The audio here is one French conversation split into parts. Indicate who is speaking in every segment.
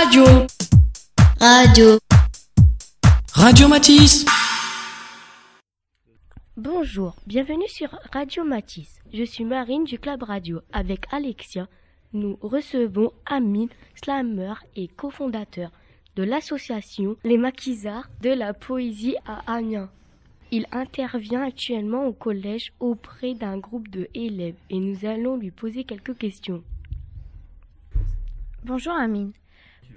Speaker 1: Radio.
Speaker 2: Radio.
Speaker 1: Radio Matisse.
Speaker 3: Bonjour, bienvenue sur Radio Matisse. Je suis Marine du Club Radio. Avec Alexia, nous recevons Amine, slammer et cofondateur de l'association Les Maquisards de la poésie à Amiens. Il intervient actuellement au collège auprès d'un groupe de élèves et nous allons lui poser quelques questions.
Speaker 4: Bonjour Amine.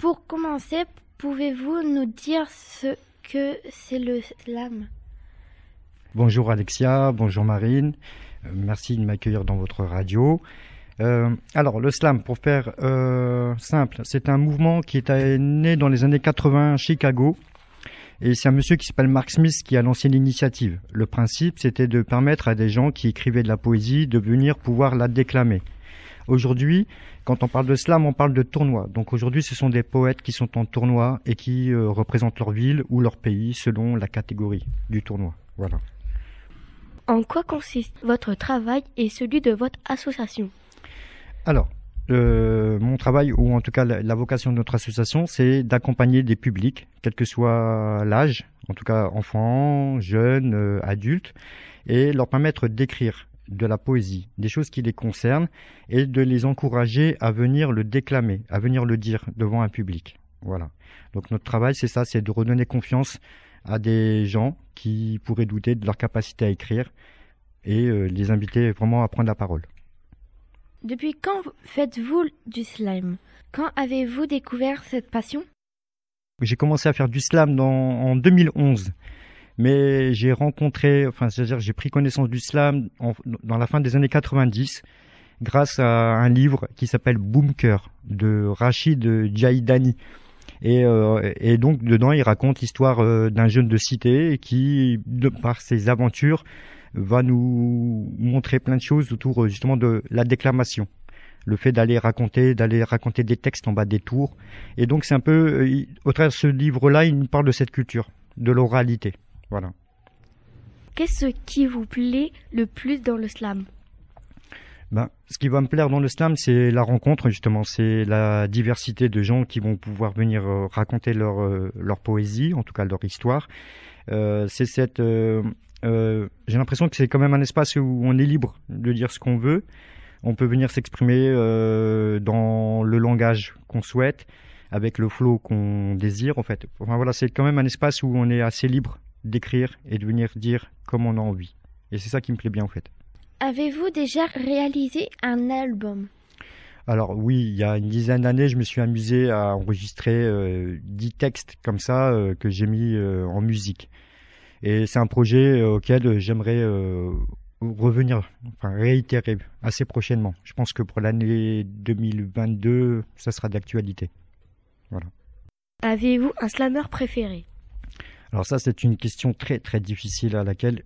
Speaker 4: Pour commencer, pouvez-vous nous dire ce que c'est le slam?
Speaker 5: Bonjour Alexia, bonjour Marine, euh, merci de m'accueillir dans votre radio. Euh, alors le slam, pour faire euh, simple, c'est un mouvement qui est né dans les années 80 à Chicago. Et c'est un monsieur qui s'appelle Mark Smith qui a lancé l'initiative. Le principe, c'était de permettre à des gens qui écrivaient de la poésie de venir pouvoir la déclamer. Aujourd'hui, quand on parle de slam, on parle de tournoi. Donc aujourd'hui, ce sont des poètes qui sont en tournoi et qui représentent leur ville ou leur pays selon la catégorie du tournoi. Voilà.
Speaker 3: En quoi consiste votre travail et celui de votre association?
Speaker 5: Alors, euh, mon travail, ou en tout cas la, vocation de notre association, c'est d'accompagner des publics, quel que soit l'âge, en tout cas enfants, jeunes, euh, adultes, et leur permettre d'écrire de la poésie, des choses qui les concernent, et de les encourager à venir le déclamer, à venir le dire devant un public. Voilà. Donc notre travail, c'est ça, c'est de redonner confiance à des gens qui pourraient douter de leur capacité à écrire et euh, les inviter vraiment à prendre la parole.
Speaker 4: Depuis quand faites-vous du slam? Quand avez-vous découvert cette passion?
Speaker 5: J'ai commencé à faire du slam en 2011, mais j'ai rencontré, enfin c'est-à-dire j'ai pris connaissance du slam dans la fin des années 90 grâce à un livre qui s'appelle Boomker de Rachid Djaïdani. Euh, et, donc dedans, il raconte l'histoire euh, d'un jeune de cité qui, par ses aventures, va nous montrer plein de choses autour euh, justement de la déclamation le fait d'aller raconter, d'aller raconter des textes en bas des tours. Et donc c'est un peu, au travers de ce livre-là, il nous parle de cette culture, de l'oralité. Voilà.
Speaker 3: Qu'est-ce qui vous plaît le plus dans le slam?
Speaker 5: Ben, ce qui va me plaire dans le slam, c'est la rencontre, justement. C'est la diversité de gens qui vont pouvoir venir euh, raconter leur, euh, leur poésie, en tout cas leur histoire. Euh, c'est cette. J'ai l'impression que c'est quand même un espace où on est libre de dire ce qu'on veut. On peut venir s'exprimer dans le langage qu'on souhaite, avec le flow qu'on désire, en fait. Enfin voilà, c'est quand même un espace où on est assez libre d'écrire et de venir dire comme on a envie. Et c'est ça qui me plaît bien, en fait.
Speaker 4: Avez-vous déjà réalisé un album?
Speaker 5: Alors oui, il y a une dizaine d'années, je me suis amusé à enregistrer euh, dix textes comme ça euh, que j'ai mis euh, en musique. Et c'est un projet auquel j'aimerais revenir, enfin réitérer assez prochainement. Je pense que pour l'année 2022, ça sera d'actualité. Voilà.
Speaker 3: Avez-vous un slammer préféré?
Speaker 5: Alors ça, c'est une question très très difficile à laquelle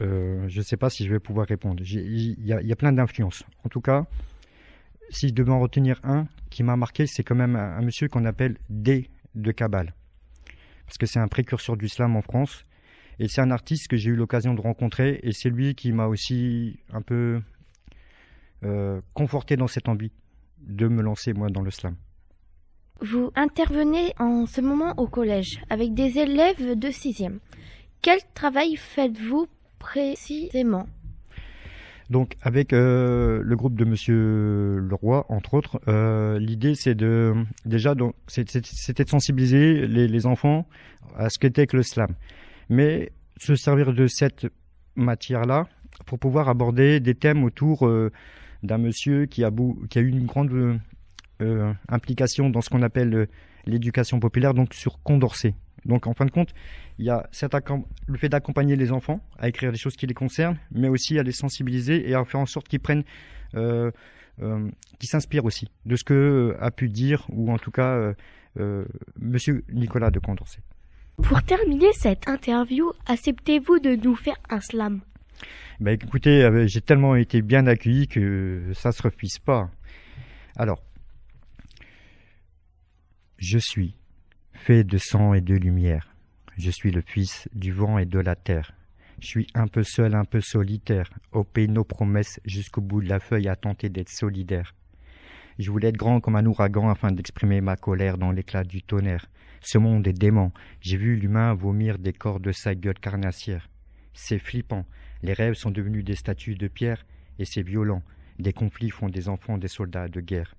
Speaker 5: euh, je ne sais pas si je vais pouvoir répondre. Il y, a plein d'influences. En tout cas, si je devais en retenir un qui m'a marqué, c'est quand même un, monsieur qu'on appelle D de Kabal. Parce que c'est un précurseur du slam en France. Et c'est un artiste que j'ai eu l'occasion de rencontrer. Et c'est lui qui m'a aussi un peu euh, conforté dans cette envie de me lancer, moi, dans le slam.
Speaker 4: Vous intervenez en ce moment au collège avec des élèves de 6e. Quel travail faites-vous précisément?
Speaker 5: Donc avec euh, le groupe de Monsieur Leroy, entre autres, euh, l'idée c'est de déjà c'était de sensibiliser les, enfants à ce qu'était que le slam, mais se servir de cette matière-là pour pouvoir aborder des thèmes autour euh, d'un monsieur qui a eu une grande implication dans ce qu'on appelle l'éducation populaire, donc sur Condorcet. Donc en fin de compte, il y a le fait d'accompagner les enfants à écrire des choses qui les concernent, mais aussi à les sensibiliser et à faire en sorte qu'ils prennent, euh, euh, qu'ils s'inspirent aussi de ce que euh, a pu dire ou en tout cas Monsieur Nicolas de Condorcet.
Speaker 3: Pour terminer cette interview, acceptez-vous de nous faire un slam?
Speaker 5: Ben, écoutez, j'ai tellement été bien accueilli que ça se refuse pas. Alors, je suis fait de sang et de lumière. Je suis le fils du vent et de la terre. Je suis un peu seul, un peu solitaire, au pays nos promesses jusqu'au bout de la feuille à tenter d'être solidaire. Je voulais être grand comme un ouragan afin d'exprimer ma colère dans l'éclat du tonnerre. Ce monde est dément. J'ai vu l'humain vomir des corps de sa gueule carnassière. C'est flippant. Les rêves sont devenus des statues de pierre et c'est violent. Des conflits font des enfants des soldats de guerre.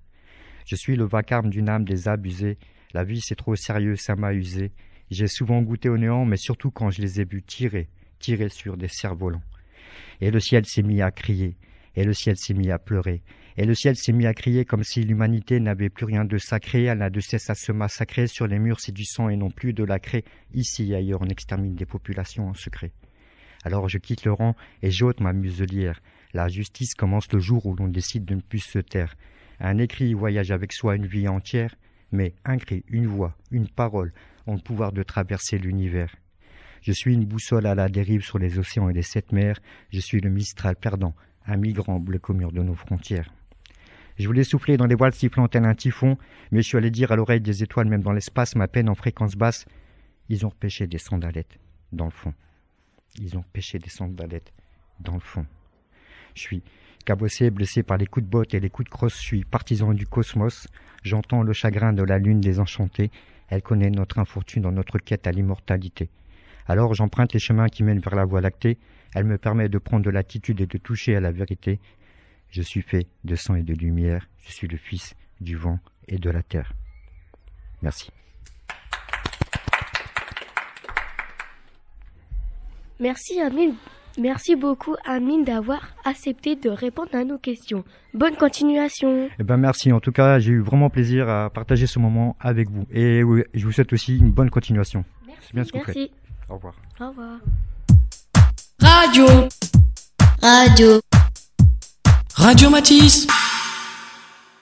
Speaker 5: Je suis le vacarme d'une âme désabusée. La vie c'est trop sérieux, ça m'a usé. J'ai souvent goûté au néant, mais surtout quand je les ai vus tirer, tirer sur des cerfs-volants. Et le ciel s'est mis à crier, et le ciel s'est mis à pleurer, et le ciel s'est mis à crier comme si l'humanité n'avait plus rien de sacré, elle n'a de cesse à se massacrer, sur les murs c'est du sang et non plus de la craie, ici et ailleurs on extermine des populations en secret. Alors je quitte le rang et j'ôte ma muselière. La justice commence le jour où l'on décide de ne plus se taire. Un écrit voyage avec soi une vie entière, mais un cri, une voix, une parole ont le pouvoir de traverser l'univers. Je suis une boussole à la dérive sur les océans et les sept mers, je suis le Mistral perdant, un migrant bleu mur de nos frontières. Je voulais souffler dans les voiles sifflant tel un typhon, mais je suis allé dire à l'oreille des étoiles, même dans l'espace, ma peine en fréquence basse. Ils ont pêché des sandalettes dans le fond. Ils ont pêché des sandalettes dans le fond. Je suis cabossé, blessé par les coups de botte et les coups de crosse, je suis partisan du cosmos. J'entends le chagrin de la lune désenchantée. Elle connaît notre infortune dans notre quête à l'immortalité. Alors j'emprunte les chemins qui mènent vers la voie lactée. Elle me permet de prendre de l'attitude et de toucher à la vérité. Je suis fait de sang et de lumière. Je suis le fils du vent et de la terre. Merci.
Speaker 3: Merci Amine. Merci beaucoup Amine d'avoir accepté de répondre à nos questions. Bonne continuation.
Speaker 5: Eh ben merci. En tout cas, j'ai eu vraiment plaisir à partager ce moment avec vous. Et je vous souhaite aussi une bonne continuation.
Speaker 3: Merci.
Speaker 5: C'est bien ce
Speaker 3: Merci.
Speaker 5: Au revoir.
Speaker 3: Au revoir.
Speaker 1: Radio.
Speaker 2: Radio.
Speaker 1: Radio Matisse.